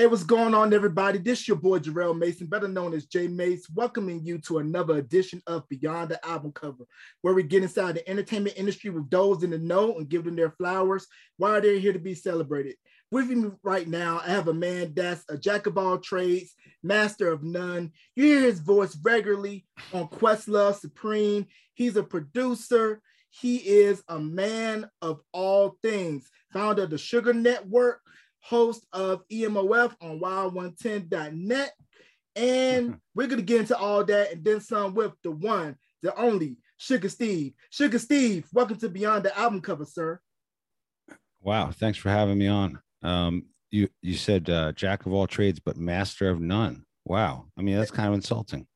Hey, what's going on, everybody? This is your boy Jarrell Mason, better known as J Mace, welcoming you to another edition of Beyond the Album Cover, where we get inside the entertainment industry with those in the know and give them their flowers while they're here to be celebrated. With me right now, I have a man that's a jack of all trades, master of none. You hear his voice regularly on Questlove Supreme. He's a producer. He is a man of all things, founder of the Sugar Network host of EMOF on wild110.net. And we're going to get into all that and then some with the one, the only Sugar Steve. Sugar Steve, welcome to Beyond the Album Cover, sir. Wow, thanks for having me on. Um, you you said uh, jack of all trades, but master of none. Wow, I mean that's kind of insulting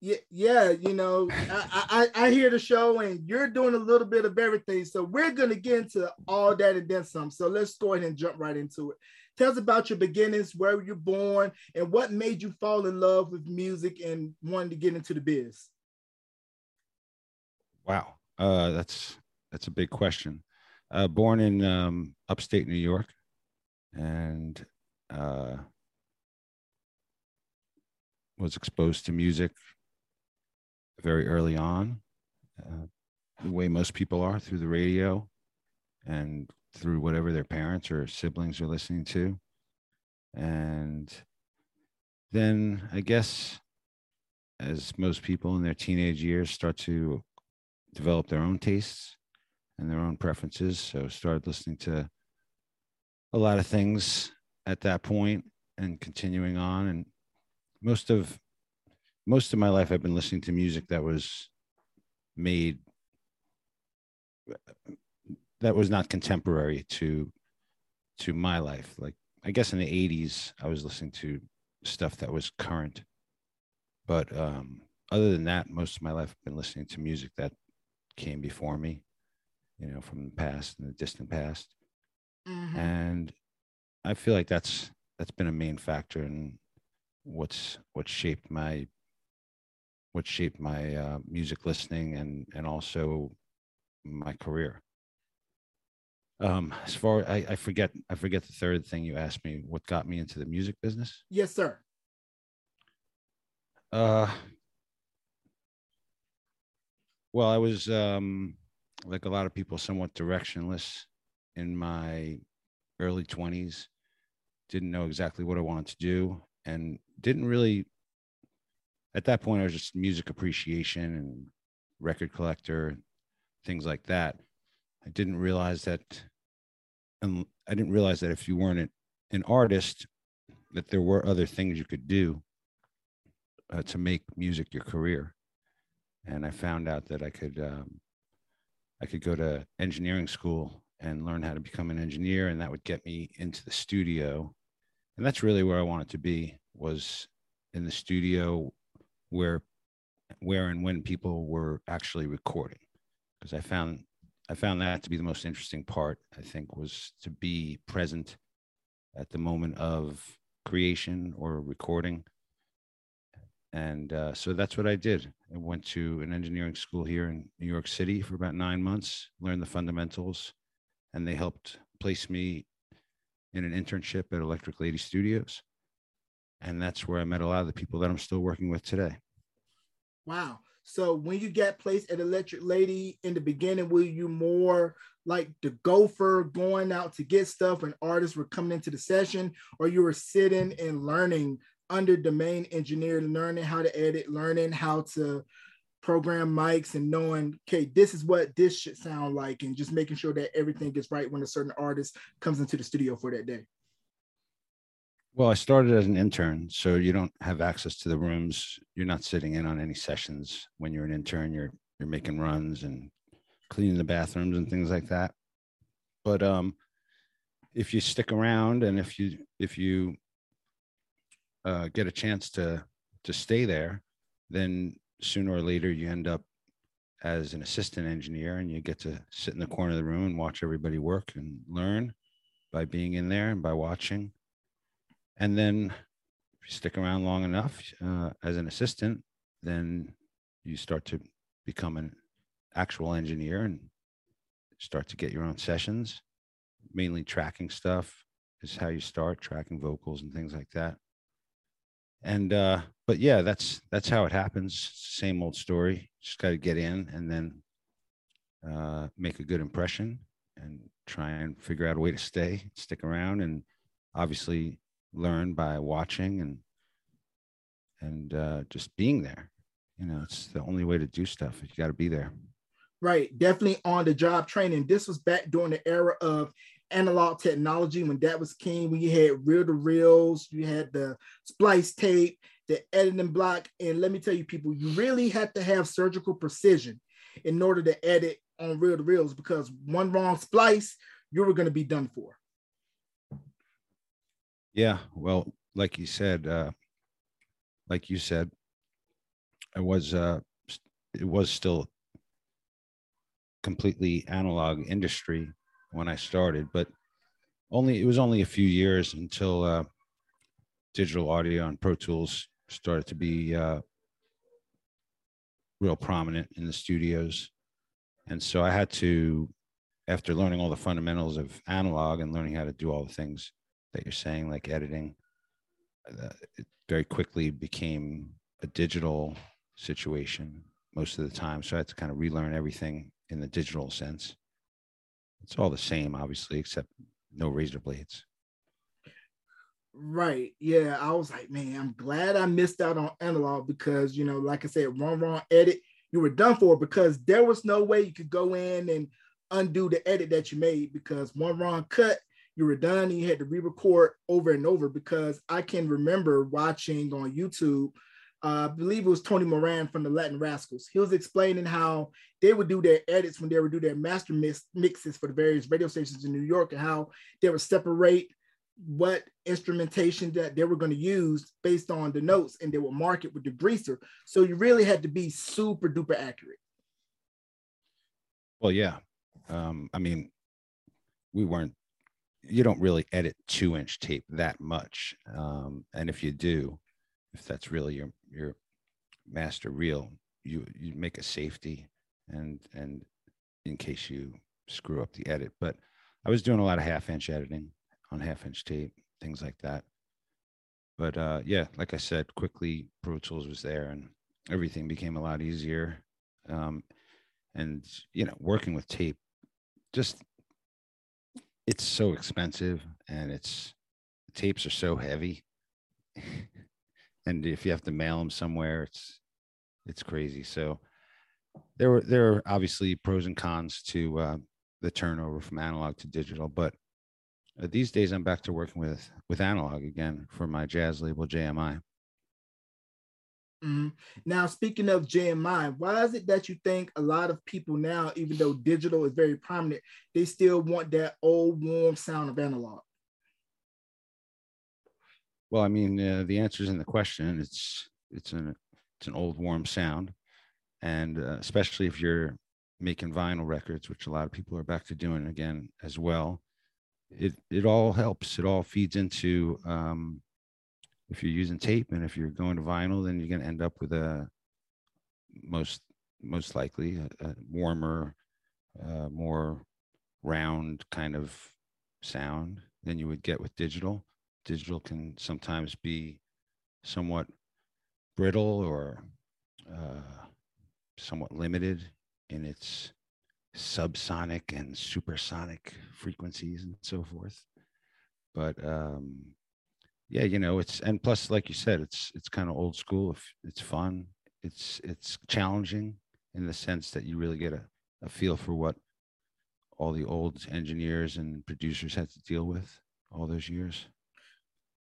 yeah, yeah, you know, I, I, I hear the show and you're doing a little bit of everything. So we're gonna get into all that and then some. So let's go ahead and jump right into it. Tell us about your beginnings, where you are born, and what made you fall in love with music and wanting to get into the biz. Wow, uh, that's that's a big question. Uh, born in um, upstate New York, and uh, was exposed to music very early on, uh, the way most people are through the radio and through whatever their parents or siblings are listening to. And then I guess as most people in their teenage years start to develop their own tastes and their own preferences. So started listening to a lot of things at that point and continuing on. And most of most of my life I've been listening to music that was made that was not contemporary to to my life. Like I guess in the 80s I was listening to stuff that was current. But um other than that, most of my life I've been listening to music that came before me, you know, from the past and the distant past. Mm-hmm. And I feel like that's that's been a main factor in what's what shaped my what shaped my uh, music listening and and also my career. Um, as far I, I forget I forget the third thing you asked me. What got me into the music business? Yes, sir. Uh, well, I was um, like a lot of people, somewhat directionless in my early twenties. Didn't know exactly what I wanted to do, and didn't really at that point, I was just music appreciation and record collector, things like that. I didn't realize that, and I didn't realize that if you weren't an artist, that there were other things you could do uh, to make music your career. And I found out that I could, um, I could go to engineering school and learn how to become an engineer, and that would get me into the studio. And that's really where I wanted to be was in the studio where where and when people were actually recording. Because i found i found that to be the most interesting part i think was to be present at the moment of creation or recording. And uh, so that's what i did. I went to an engineering school here in new york city for about nine months learned the fundamentals and they helped place me in an internship at electric lady studios and that's where I met a lot of the people that I'm still working with today. Wow. So when you get placed at Electric Lady in the beginning, were you more like the gopher going out to get stuff and artists were coming into the session, or you were sitting and learning under the main engineer, learning how to edit, learning how to program mics and knowing, okay, this is what this should sound like, and just making sure that everything is right when a certain artist comes into the studio for that day? Well, I started as an intern, so you don't have access to the rooms. You're not sitting in on any sessions when you're an intern. You're you're making runs and cleaning the bathrooms and things like that. But um, if you stick around and if you if you uh, get a chance to to stay there, then sooner or later you end up as an assistant engineer and you get to sit in the corner of the room and watch everybody work and learn by being in there and by watching and then if you stick around long enough uh, as an assistant, then you start to become an actual engineer and start to get your own sessions, mainly tracking stuff, is how you start tracking vocals and things like that. And uh, but yeah, that's that's how it happens. Same old story. Just got to get in and then uh, make a good impression and try and figure out a way to stay, stick around, and obviously learn by watching and and uh, just being there. You know, it's the only way to do stuff. You got to be there. Right, definitely on the job training. This was back during the era of analog technology when that was king. When you had reel to reels, you had the splice tape, the editing block, and let me tell you, people, you really had to have surgical precision in order to edit on reel to reels because one wrong splice, you were going to be done for. Yeah, well, like you said, uh, like you said, it was uh, it was still completely analog industry when I started, but only it was only a few years until uh, digital audio and Pro Tools started to be uh, real prominent in the studios, and so I had to, after learning all the fundamentals of analog and learning how to do all the things that you're saying, like editing, uh, it very quickly became a digital situation most of the time. So I had to kind of relearn everything in the digital sense. It's all the same, obviously, except no razor blades. Right. Yeah. I was like, man, I'm glad I missed out on analog because, you know, like I said, one wrong edit, you were done for because there was no way you could go in and undo the edit that you made because one wrong cut, you were done and you had to re-record over and over because I can remember watching on YouTube uh, I believe it was Tony Moran from the Latin Rascals. He was explaining how they would do their edits when they would do their master mix, mixes for the various radio stations in New York and how they would separate what instrumentation that they were going to use based on the notes and they would mark it with the greaser. So you really had to be super duper accurate. Well, yeah. Um, I mean, we weren't, you don't really edit two inch tape that much. Um, and if you do, if that's really your your master reel, you you make a safety and and in case you screw up the edit. But I was doing a lot of half inch editing on half inch tape, things like that. But uh, yeah, like I said, quickly Pro Tools was there and everything became a lot easier. Um, and you know, working with tape, just it's so expensive and it's tapes are so heavy and if you have to mail them somewhere, it's it's crazy. So there were there are obviously pros and cons to uh, the turnover from analog to digital, but uh, these days I'm back to working with with analog again for my jazz label JMI. Mm-hmm. Now, speaking of JMI, why is it that you think a lot of people now, even though digital is very prominent, they still want that old warm sound of analog? Well, I mean, uh, the answer is in the question. It's it's an it's an old warm sound, and uh, especially if you're making vinyl records, which a lot of people are back to doing again as well. It it all helps. It all feeds into um, if you're using tape and if you're going to vinyl, then you're going to end up with a most most likely a, a warmer, uh, more round kind of sound than you would get with digital digital can sometimes be somewhat brittle or uh, somewhat limited in its subsonic and supersonic frequencies and so forth. But um, yeah, you know, it's and plus, like you said, it's it's kind of old school. If it's fun, it's it's challenging in the sense that you really get a, a feel for what all the old engineers and producers had to deal with all those years.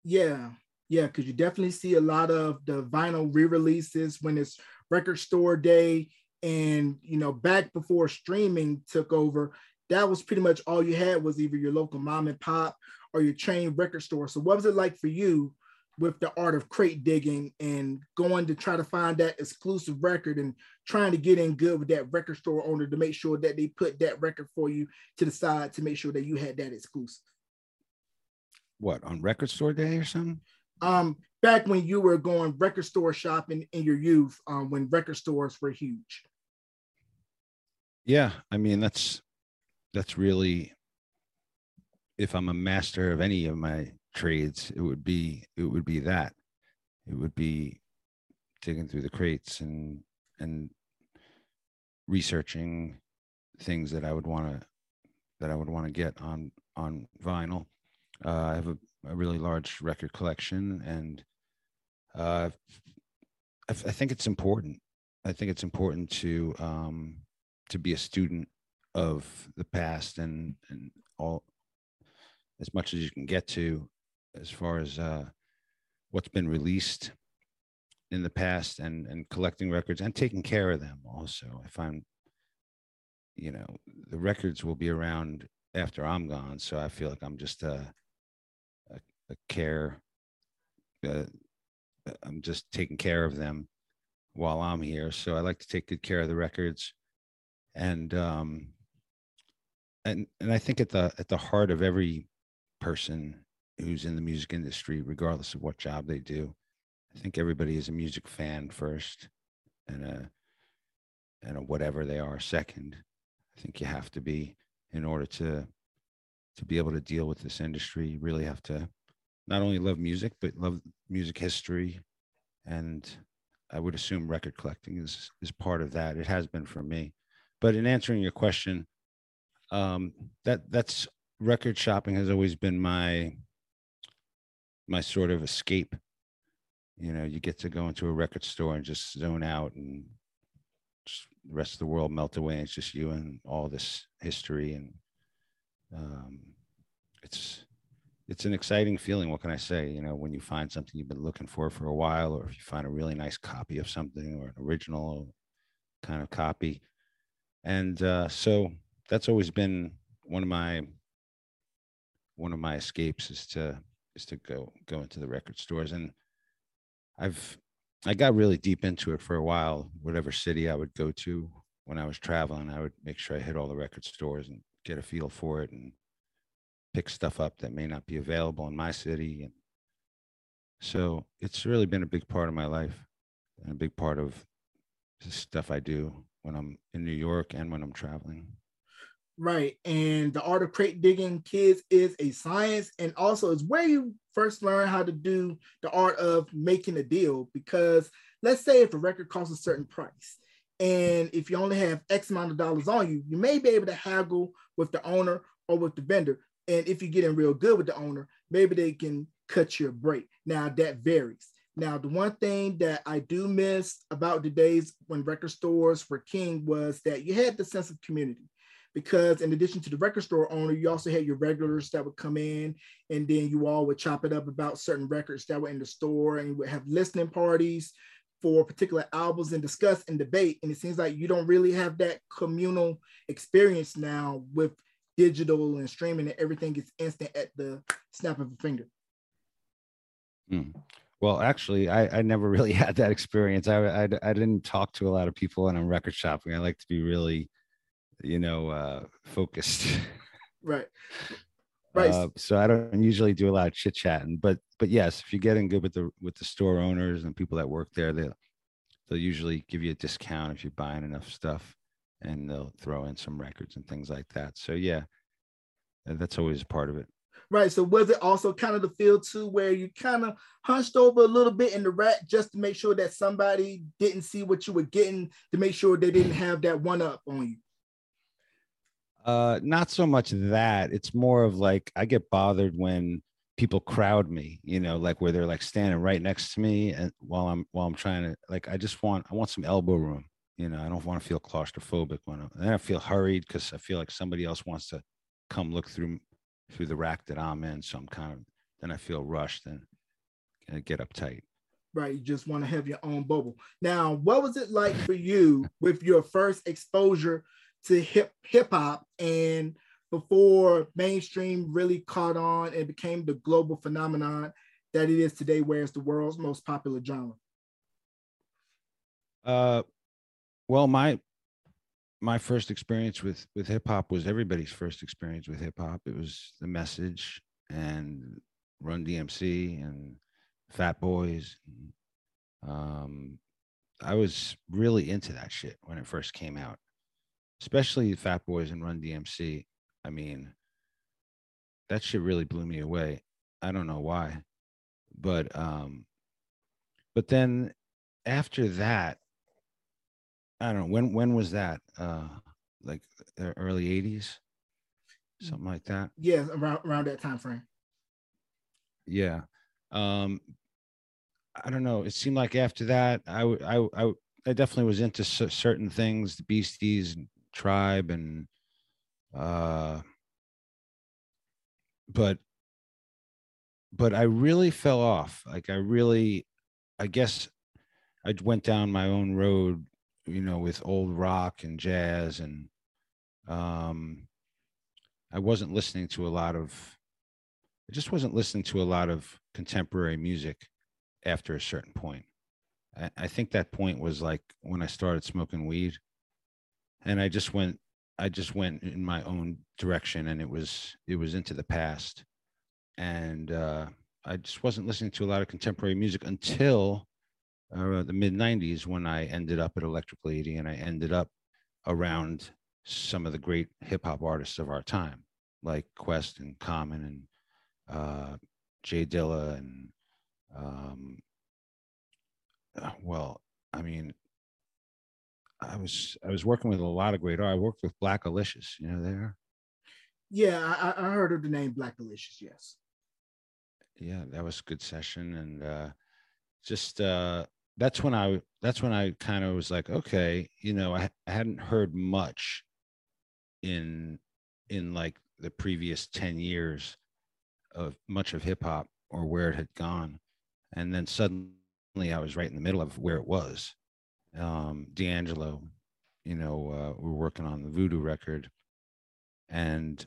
Yeah, yeah, because you definitely see a lot of the vinyl re-releases when it's record store day, and you know, back before streaming took over, that was pretty much all you had was either your local mom and pop or your chain record store. So, what was it like for you with the art of crate digging and going to try to find that exclusive record and trying to get in good with that record store owner to make sure that they put that record for you to the side to make sure that you had that exclusive? what on record store day or something? Um, back when you were going record store shopping in your youth, um, when record stores were huge. Yeah, I mean that's that's really if I'm a master of any of my trades, it would be it would be that. It would be digging through the crates and and researching things that I would want to that I would want to get on on vinyl. Uh, I have a, a, really large record collection, and uh, I, I, think it's important. I think it's important to um, to be a student of the past and and all as much as you can get to as far as uh, what's been released in the past and and collecting records and taking care of them also. If i find you know the records will be around after i'm gone so i feel like i'm just a a, a care uh, i'm just taking care of them while i'm here. So i like to take good care of the records and um and and i think at the at the heart of every person who's in the music industry regardless of what job they do I think everybody is a music fan first, and a and a whatever they are second. I think you have to be in order to to be able to deal with this industry. You really have to not only love music but love music history, and I would assume record collecting is is part of that. It has been for me. But in answering your question, um, that that's record shopping has always been my my sort of escape. You know you get to go into a record store and just zone out and just the rest of the world melt away it's just you and all this history and um, it's it's an exciting feeling what can i say? You know when you find something you've been looking for for a while or if you find a really nice copy of something or an original kind of copy. And uh, so that's always been one of my one of my escapes is to is to go go into the record stores and I've I got really deep into it for a while. Whatever city I would go to when I was traveling, I would make sure I hit all the record stores and get a feel for it and pick stuff up that may not be available in my city. And so it's really been a big part of my life and a big part of the stuff I do when I'm in New York and when I'm traveling. Right. And the art of crate digging kids is a science and also it's where you first learn how to do the art of making a deal. Because let's say if a record costs a certain price and if you only have X amount of dollars on you, you may be able to haggle with the owner or with the vendor. And if you're getting real good with the owner, maybe they can cut your break. Now that varies. Now, the one thing that I do miss about the days when record stores were king was that you had the sense of community because in addition to the record store owner, you also had your regulars that would come in and then you all would chop it up about certain records that were in the store and you would have listening parties for particular albums and discuss and debate. And it seems like you don't really have that communal experience now with digital and streaming and everything is instant at the snap of a finger. Hmm. Well, actually, I, I never really had that experience. I, I, I didn't talk to a lot of people when I'm record shopping. I like to be really you know, uh, focused. Right. Right. Uh, so I don't usually do a lot of chit chatting, but but yes, if you're getting good with the with the store owners and people that work there, they'll they'll usually give you a discount if you're buying enough stuff, and they'll throw in some records and things like that. So yeah, that's always a part of it. Right. So was it also kind of the feel too where you kind of hunched over a little bit in the rack just to make sure that somebody didn't see what you were getting to make sure they didn't have that one up on you? Uh, not so much that. It's more of like I get bothered when people crowd me, you know, like where they're like standing right next to me and while I'm while I'm trying to like I just want I want some elbow room. You know, I don't want to feel claustrophobic when I'm and I feel hurried because I feel like somebody else wants to come look through through the rack that I'm in. So I'm kind of then I feel rushed and, get uptight. Right. You just want to have your own bubble. Now, what was it like for you with your first exposure to hip hip hop and before mainstream really caught on and became the global phenomenon that it is today, where it's the world's most popular genre? Uh, well, my my first experience with with hip hop was everybody's first experience with hip hop. It was the message and Run DMC and Fat Boys. Um, I was really into that shit when it first came out especially Fat Boys and Run DMC. I mean, that shit really blew me away. I don't know why, but um, but then after that, I don't know when when was that? Uh, like early '80s, something like that. Yeah, around around that time frame. Yeah, um, I don't know. It seemed like after that, I I I, I definitely was into certain things, the Beasties, Tribe, and uh, but but I really fell off. Like I really, I guess I went down my own road, you know, with old rock and jazz, and um, I wasn't listening to a lot of. I just wasn't listening to a lot of contemporary music after a certain point. I, I think that point was like when I started smoking weed, and I just went. I just went in my own direction, and it was it was into the past, and uh, I just wasn't listening to a lot of contemporary music until uh, the mid 90s when I ended up at Electric Lady and I ended up around some of the great hip hop artists of our time, like Quest and Common and uh, J Dilla and um, uh, well, I mean, I was I was working with a lot of great art. I worked with Blackalicious, you know, there. Yeah, I, I heard of the name Blackalicious. Yes. Yeah, that was a good session, and uh, just uh, that's when I that's when I kind of was like, okay, you know, I, I hadn't heard much in in like the previous 10 years of much of hip hop or where it had gone. And then suddenly I was right in the middle of where it was. Um, D'Angelo, you know, uh, we're working on the Voodoo record. And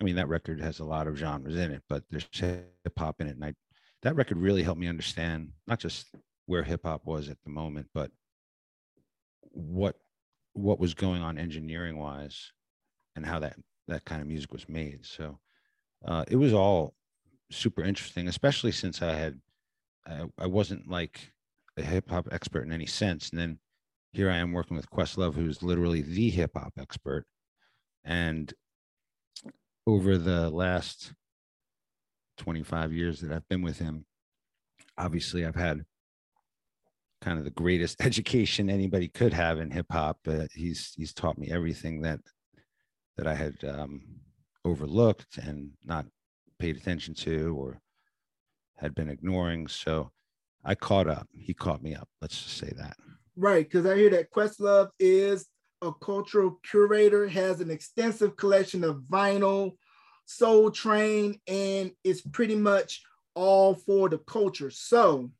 I mean, that record has a lot of genres in it, but there's hip hop in it. And I, that record really helped me understand not just where hip hop was at the moment, but what what was going on engineering wise and how that that kind of music was made. So uh, it was all super interesting, especially since I had I, I wasn't like a hip hop expert in any sense, and then here I am working with Questlove, who's literally the hip hop expert, and over the last 25 years that I've been with him, obviously I've had kind of the greatest education anybody could have in hip hop. But he's he's taught me everything that that I had um, overlooked and not paid attention to or had been ignoring. So I caught up. He caught me up. Let's just say that. Right, because I hear that Questlove is a cultural curator, has an extensive collection of vinyl, Soul Train, and it's pretty much all for the culture. So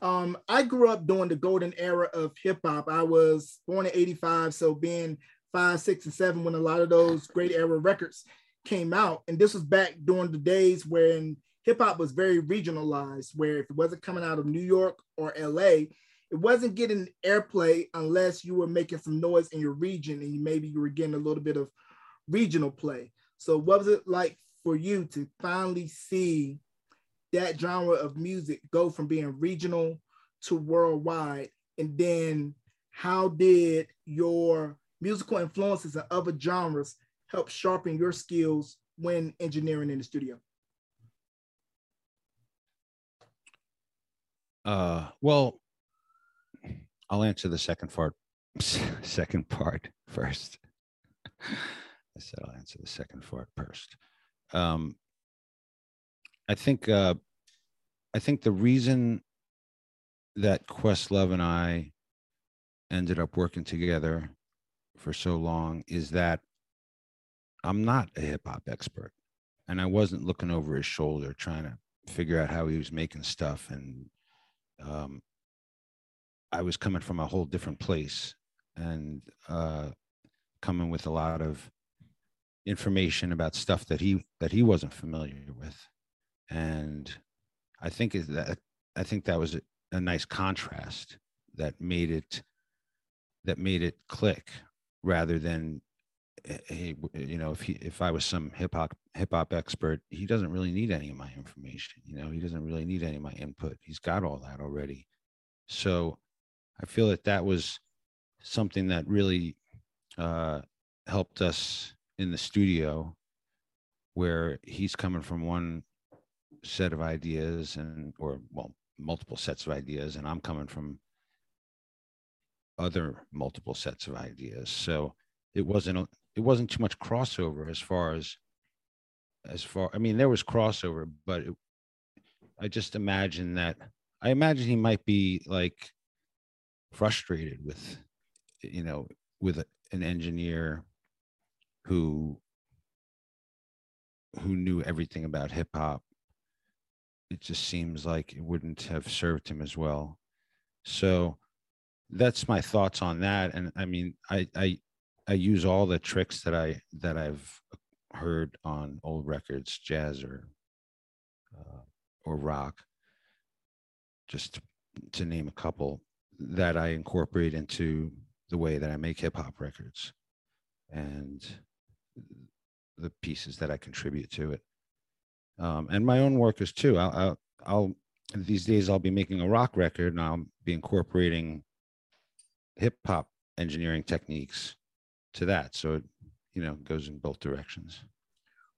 um, I grew up during the golden era of hip hop. I was born in 85, so being five, six, and seven when a lot of those great era records came out. And this was back during the days when hip hop was very regionalized, where if it wasn't coming out of New York or LA, it wasn't getting airplay unless you were making some noise in your region and maybe you were getting a little bit of regional play. So, what was it like for you to finally see that genre of music go from being regional to worldwide? And then how did your musical influences and other genres help sharpen your skills when engineering in the studio? Uh, well, I'll answer the second part. Second part first. I said I'll answer the second part first. Um, I think uh, I think the reason that Questlove and I ended up working together for so long is that I'm not a hip hop expert, and I wasn't looking over his shoulder trying to figure out how he was making stuff, and um, I was coming from a whole different place and uh, coming with a lot of information about stuff that he that he wasn't familiar with. And i think is that i think that was a, a, nice contrast that made it that made it click rather than hey, you know if he if i was some hip hop hip hop expert he doesn't really need any of my information you know he doesn't really need any of my input. He's got all that already. So i feel that that was something that really uh, helped us in the studio where he's coming from one set of ideas and or well multiple sets of ideas and i'm coming from other multiple sets of ideas. So it wasn't it wasn't too much crossover as far as as far i mean there was crossover but it, i just imagine that i imagine he might be like frustrated with you know with a, an engineer who who knew everything about hip hop. It just seems like it wouldn't have served him as well. So that's my thoughts on that and i mean i i i use all the tricks that i that i've heard on old records jazz or uh, or rock just to, to name a couple that i incorporate into the way that i make hip hop records and the pieces that I contribute to it. Um, and my own work is too. I'll, I'll, I'll, these days I'll be making a rock record and I'll be incorporating hip hop engineering techniques to that. So it, you know, goes in both directions.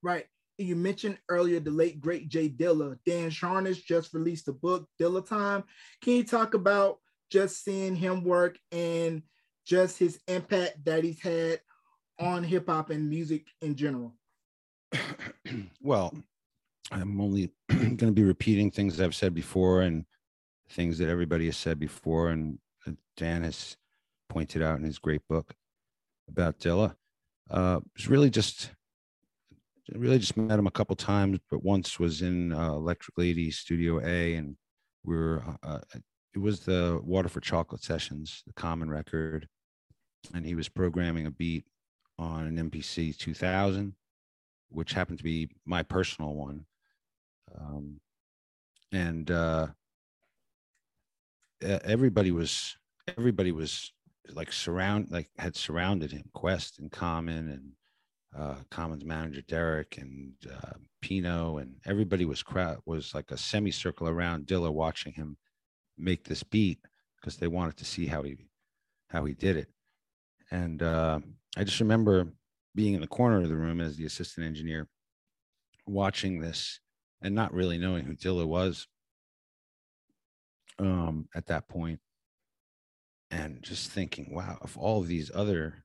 Right. You mentioned earlier the late great Jay Dilla. Dan Charnas just released a book, Dilla Time. Can you talk about just seeing him work and just his impact that he's had on hip hop and music in general? well, I'm only going to be repeating things I've said before and things that everybody has said before, and uh, Dan has pointed out in his great book about Dilla. Uh, it's really just, really just met him a couple times, but once was in uh, Electric Lady Studio A, and we were. Uh, it was the Water for Chocolate sessions, the Common record, and he was programming a beat on an MPC 2000, which happened to be my personal one. Um, and uh, everybody was everybody was like surround like had surrounded him quest and common and uh, common's manager derek and uh, pino and everybody was crowd was like a semicircle around dilla watching him make this beat because they wanted to see how he how he did it. And uh, I just remember being in the corner of the room as the assistant engineer, watching this and not really knowing who Dilla was um, at that point, and just thinking, wow, if all of these other,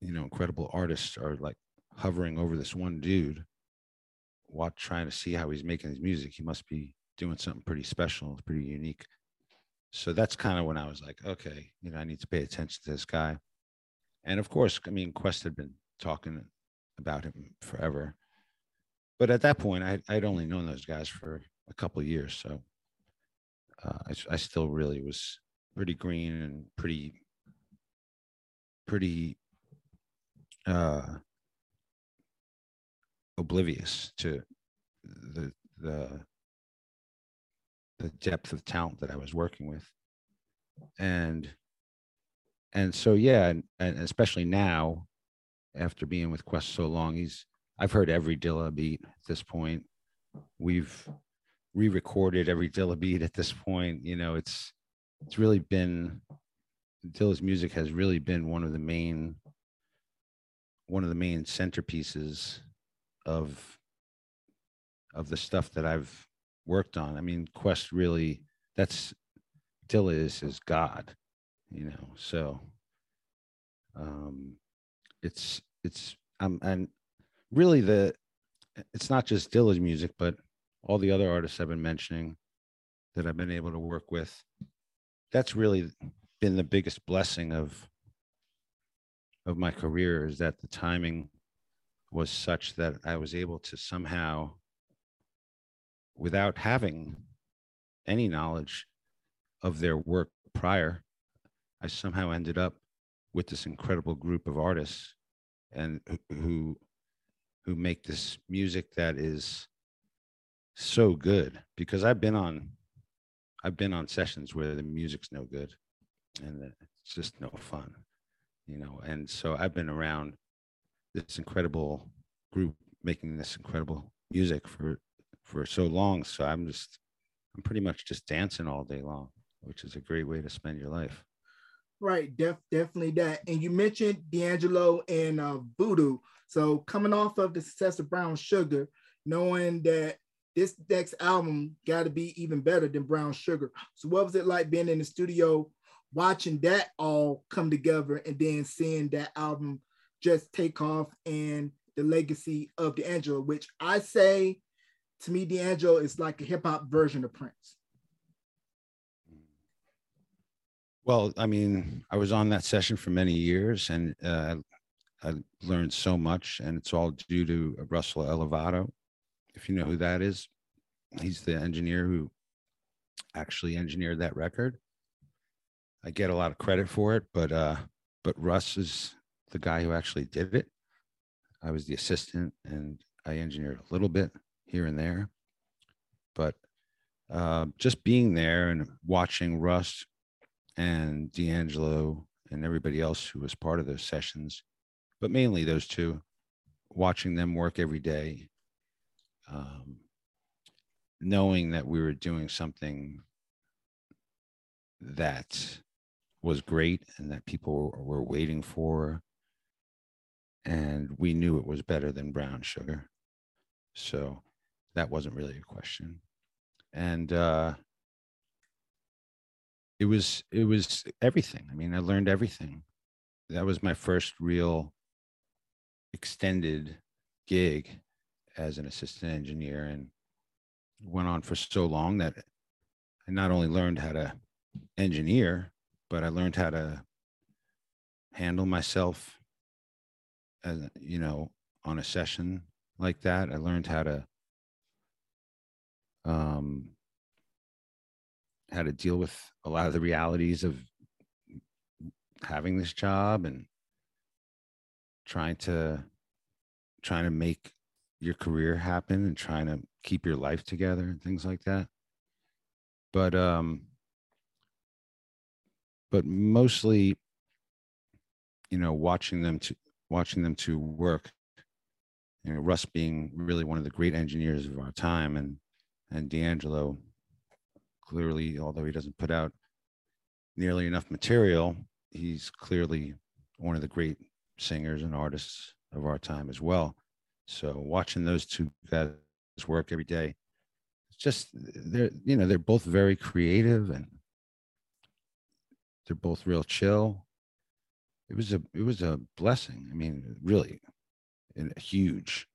you know, incredible artists are like hovering over this one dude, watch trying to see how he's making his music, he must be doing something pretty special, pretty unique. So that's kind of when I was like, okay, you know, I need to pay attention to this guy and of course, I mean, Quest had been talking about him forever. But at that point, I, I'd only known those guys for a couple years. So uh, I, I still really was pretty green and pretty, pretty uh, oblivious to the, the, the depth of talent that I was working with. And and so yeah, and, and especially now, after being with Quest so long, he's I've heard every Dilla beat at this point. We've re-recorded every Dilla beat at this point. You know, it's it's really been Dilla's music has really been one of the main one of the main centerpieces of of the stuff that I've worked on. I mean, Quest really that's Dilla is God you know so um it's it's um and really the it's not just Dilla's music but all the other artists I've been mentioning that I've been able to work with that's really been the biggest blessing of of my career is that the timing was such that I was able to somehow without having any knowledge of their work prior I somehow ended up with this incredible group of artists and who who make this music that is so good because I've been on I've been on sessions where the music's no good and it's just no fun you know and so I've been around this incredible group making this incredible music for for so long so I'm just I'm pretty much just dancing all day long which is a great way to spend your life Right, def, definitely that. And you mentioned D'Angelo and uh, Voodoo. So coming off of the success of Brown Sugar, knowing that this next album got to be even better than Brown Sugar. So what was it like being in the studio, watching that all come together, and then seeing that album just take off and the legacy of D'Angelo, which I say to me, D'Angelo is like a hip hop version of Prince. Well, I mean, I was on that session for many years, and uh, I learned so much, and it's all due to Russell Elevado. If you know who that is, he's the engineer who actually engineered that record. I get a lot of credit for it, but uh, but Russ is the guy who actually did it. I was the assistant, and I engineered a little bit here and there, but uh, just being there and watching Russ and D'Angelo and everybody else who was part of those sessions, but mainly those two, watching them work every day, um, knowing that we were doing something that was great and that people were waiting for. And we knew it was better than brown sugar. So that wasn't really a question. And uh, it was it was everything. I mean, I learned everything. That was my first real extended gig as an assistant engineer and went on for so long that I not only learned how to engineer, but I learned how to handle myself as you know on a session like that. I learned how to um how to deal with a lot of the realities of having this job and trying to trying to make your career happen and trying to keep your life together and things like that but um but mostly you know watching them to watching them to work you know russ being really one of the great engineers of our time and and d'angelo clearly, although he doesn't put out nearly enough material, he's clearly one of the great singers and artists of our time as well. So watching those two guys work every day, it's just they're you know they're both very creative and they're both real chill. It was a it was a blessing. I mean, really, a huge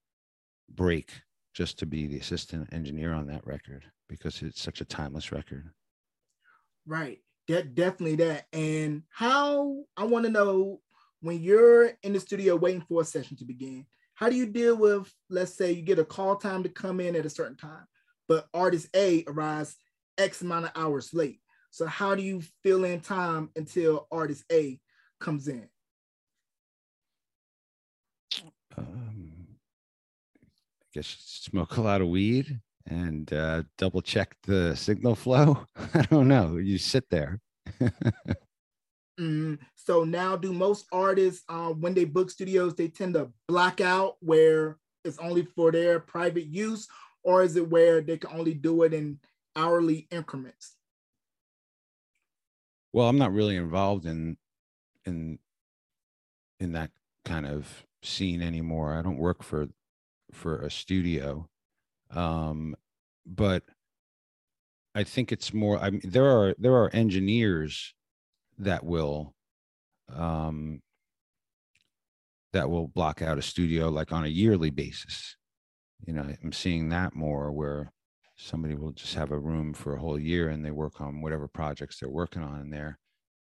break just to be the assistant engineer on that record because it's such a timeless record. Right. That definitely that. And how I want to know when you're in the studio waiting for a session to begin, how do you deal with, let's say you get a call time to come in at a certain time, but artist A arrives X amount of hours late. So how do you fill in time until artist A comes in? Um, I guess smoke a lot of weed and uh, double check the signal flow. I don't know. You sit there. mm, so now, do most artists, uh, when they book studios, they tend to black out where it's only for their private use, or is it where they can only do it in hourly increments? Well, I'm not really involved in in in that kind of scene anymore. I don't work for for a studio um, but I think it's more. I mean, there are there are engineers that will um, that will block out a studio like on a yearly basis. You know, I'm seeing that more where somebody will just have a room for a whole year and they work on whatever projects they're working on in there.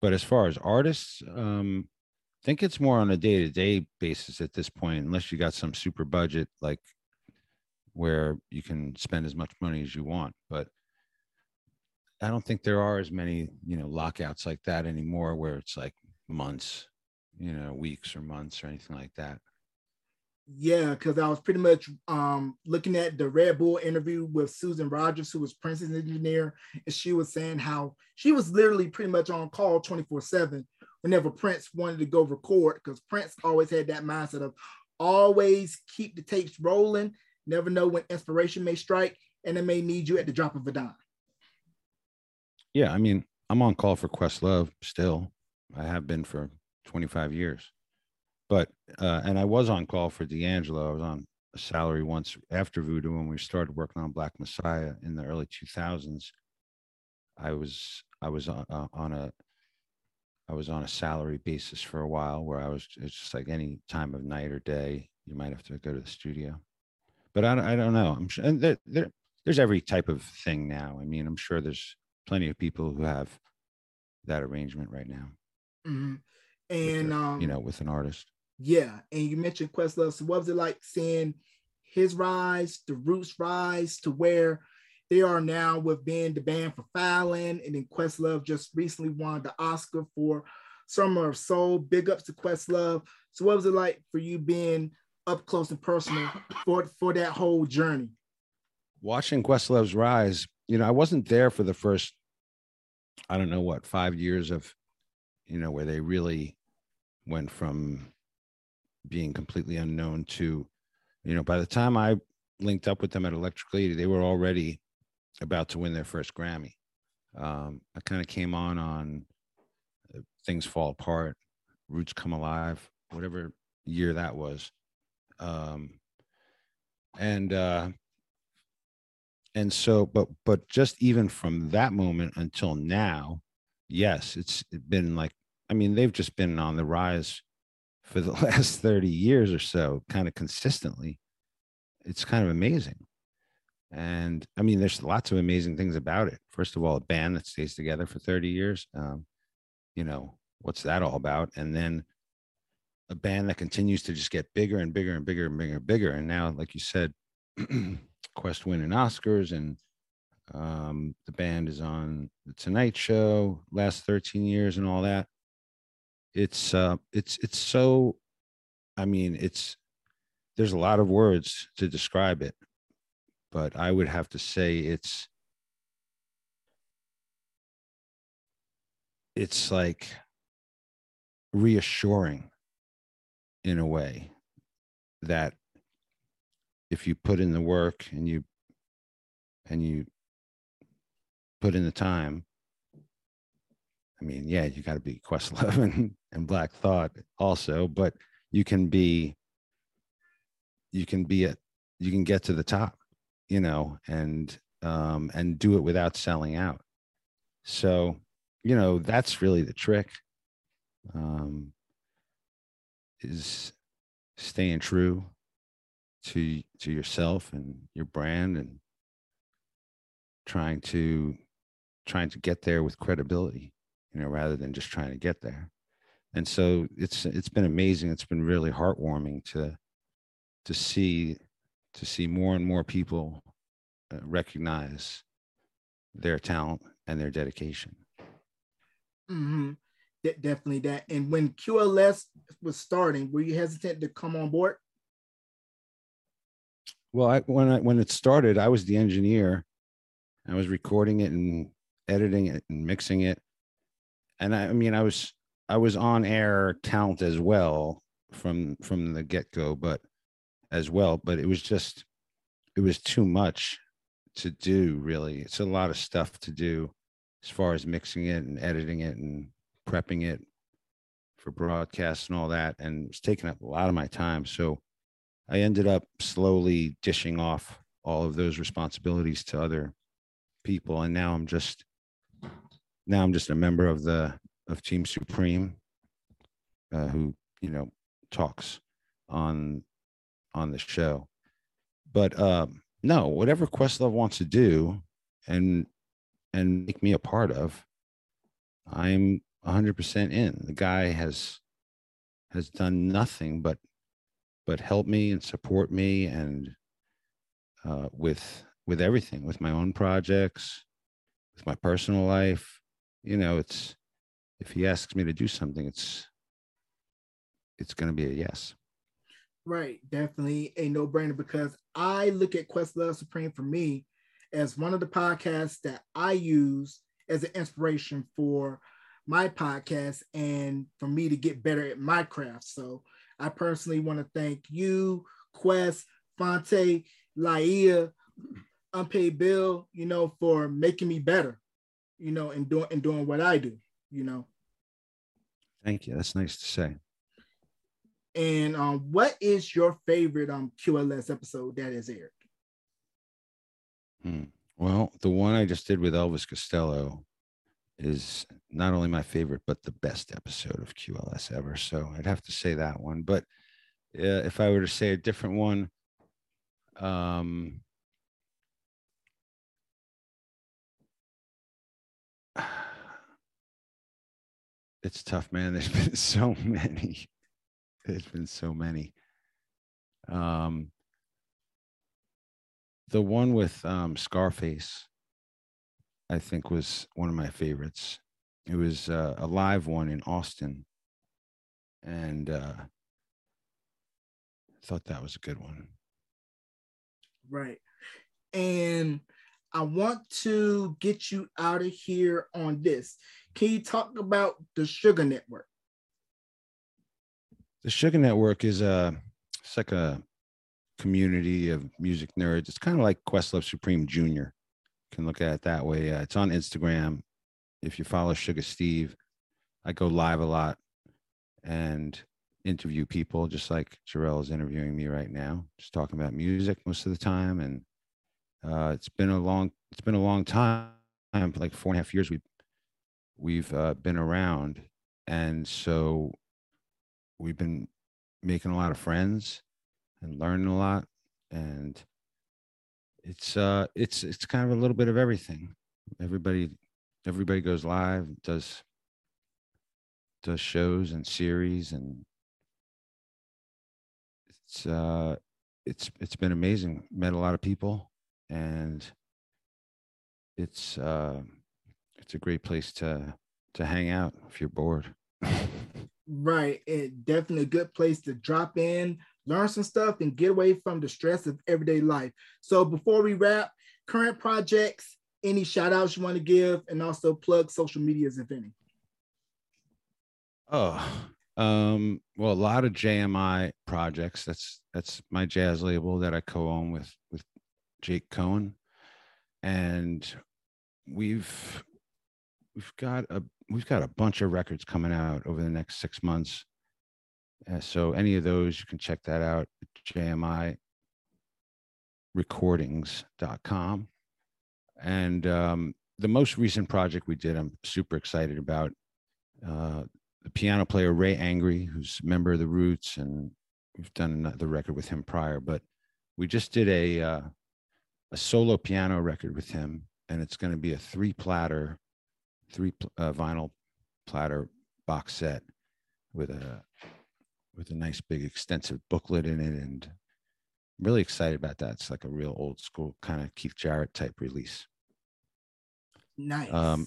But as far as artists, um, I think it's more on a day to day basis at this point, unless you got some super budget like where you can spend as much money as you want. But I don't think there are as many, you know, lockouts like that anymore where it's like months, you know, weeks or months or anything like that. Yeah, because I was pretty much um, looking at the Red Bull interview with Susan Rogers, who was Prince's engineer, and she was saying how she was literally pretty much on call 24 7 whenever Prince wanted to go record, because Prince always had that mindset of always keep the tapes rolling Never know when inspiration may strike and it may need you at the drop of a dime. Yeah, I mean, I'm on call for Questlove still. I have been for 25 years. But uh, and I was on call for D'Angelo. I was on a salary once after Voodoo when we started working on Black Messiah in the early 2000s. I was I was on, uh, on a I was on a salary basis for a while where I was it's just like any time of night or day you might have to go to the studio. But I, I don't know. I'm sure and there, there there's every type of thing now. I mean, I'm sure there's plenty of people who have that arrangement right now. Mm-hmm. And um, you know, with an artist. Yeah, and you mentioned Questlove. So what was it like seeing his rise, the Roots rise to where they are now with being the band for Fallon, and then Questlove just recently won the Oscar for Summer of Soul. Big ups to Questlove. So what was it like for you being up close and personal for for that whole journey? Watching Questlove's rise, you know, I wasn't there for the first, I don't know what, five years of, you know, where they really went from being completely unknown to, you know, by the time I linked up with them at Electric Lady, they were already about to win their first Grammy. Um, I kind of came on on uh, Things Fall Apart, Roots Come Alive, whatever year that was. Um, and uh, and so, but but just even from that moment until now, yes, it's been like I mean they've just been on the rise for the last 30 years or so, kind of consistently. It's kind of amazing. And I mean, there's lots of amazing things about it. First of all, a band that stays together for 30 years. Um, you know, what's that all about? And then a band that continues to just get bigger and bigger and bigger and bigger and bigger. And now, like you said, Quest winning Oscars and um, the band is on the Tonight Show last 13 years and all that. It's uh it's it's so i mean it's there's a lot of words to describe it but i would have to say it's it's like reassuring in a way that if you put in the work and you and you put in the time I mean, yeah, you got to be Questlove and, and Black Thought also, but you can be, you can be at, you can get to the top, you know, and um, and do it without selling out. So, you know, that's really the trick. Um, is staying true to to yourself and your brand and trying to trying to get there with credibility you know, rather than just trying to get there. And so it's it's been amazing. It's been really heartwarming to to see to see more and more people uh, recognize their talent and their dedication. Mm-hmm. De- definitely that. And when QLS was starting, were you hesitant to come on board? Well, I, when I, when it started, I was the engineer. I was recording it and editing it and mixing it and I, I mean, I was I was on air talent as well from from the get go, but as well, but it was just it was too much to do. Really, it's a lot of stuff to do as far as mixing it and editing it and prepping it for broadcast and all that, and it's taking up a lot of my time. So I ended up slowly dishing off all of those responsibilities to other people, and now I'm just now I'm just a member of the of Team Supreme, uh, who you know talks on on the show. But um, no, whatever Questlove wants to do and and make me a part of, I'm 100% in. The guy has has done nothing but but help me and support me and uh, with with everything, with my own projects, with my personal life, you know, it's if he asks me to do something, it's it's going to be a yes. Right, definitely a no-brainer because I look at Questlove Supreme for me as one of the podcasts that I use as an inspiration for my podcast and for me to get better at my craft. So I personally want to thank you, Quest, Phonte, Laiya, Unpaid Bill, you know, for making me better you know, and doing and doing what I do, you know. Thank you. That's nice to say. And um, what is your favorite um QLS episode that is aired? Hmm. Well, the one I just did with Elvis Costello is not only my favorite, but the best episode of QLS ever. So I'd have to say that one. But uh, if I were to say a different one, um, it's tough, man. There's been so many. There's been so many. Um, the one with um, Scarface, I think, was one of my favorites. It was uh, a live one in Austin, and uh, thought that was a good one. Right, and I want to get you out of here on this. Can you talk about the Sugar Network? The Sugar Network is a it's like a community of music nerds. It's kind of like Questlove Supreme Jr. Can look at it that way. Uh, it's on Instagram. If you follow Sugar Steve, I go live a lot and interview people, just like Jarrell is interviewing me right now, just talking about music most of the time. And uh, it's been a long, it's been a long time, like four and a half years. We've we've uh, been around, and so we've been making a lot of friends and learning a lot and it's uh it's it's kind of a little bit of everything. Everybody everybody goes live does does shows and series and it's uh it's it's been amazing. Met a lot of people and it's uh it's a great place to to hang out if you're bored. Right it definitely a good place to drop in learn some stuff, and get away from the stress of everyday life. So before we wrap, current projects, any shout outs you want to give, and also plug social medias if any. Oh, um, well, a lot of JMI projects. That's that's my jazz label that I co-own with with Jake Cohen, and we've we've got a we've got a bunch of records coming out over the next six months uh, so any of those, you can check that out at jmirecordings.com. And um, the most recent project we did, I'm super excited about. Uh, the piano player Ray Angry, who's a member of the Roots, and we've done the record with him prior, but we just did a uh, a solo piano record with him, and it's going to be a three platter, three uh, vinyl platter box set with a with a nice big extensive booklet in it and I'm really excited about that. It's like a real old school kind of Keith Jarrett type release. Nice. Um,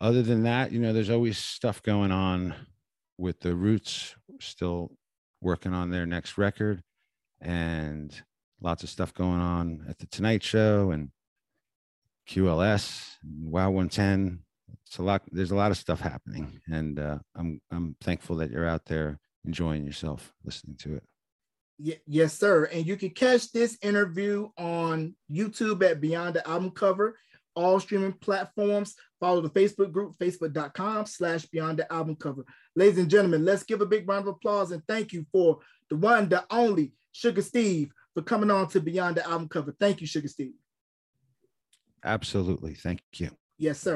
other than that, you know, there's always stuff going on with the Roots. still working on their next record, and lots of stuff going on at the Tonight Show and QLS, and Wow 110. It's a lot. There's a lot of stuff happening, and uh, I'm I'm thankful that you're out there enjoying yourself listening to it. yes, sir. And you can catch this interview on YouTube at Beyond the Album Cover, all streaming platforms. Follow the Facebook group, facebook.com slash Beyond the Album Cover. Ladies and gentlemen, let's give a big round of applause and thank you for the one, the only Sugar Steve for coming on to Beyond the Album Cover. Thank you, Sugar Steve. Absolutely. Thank you. Yes, sir.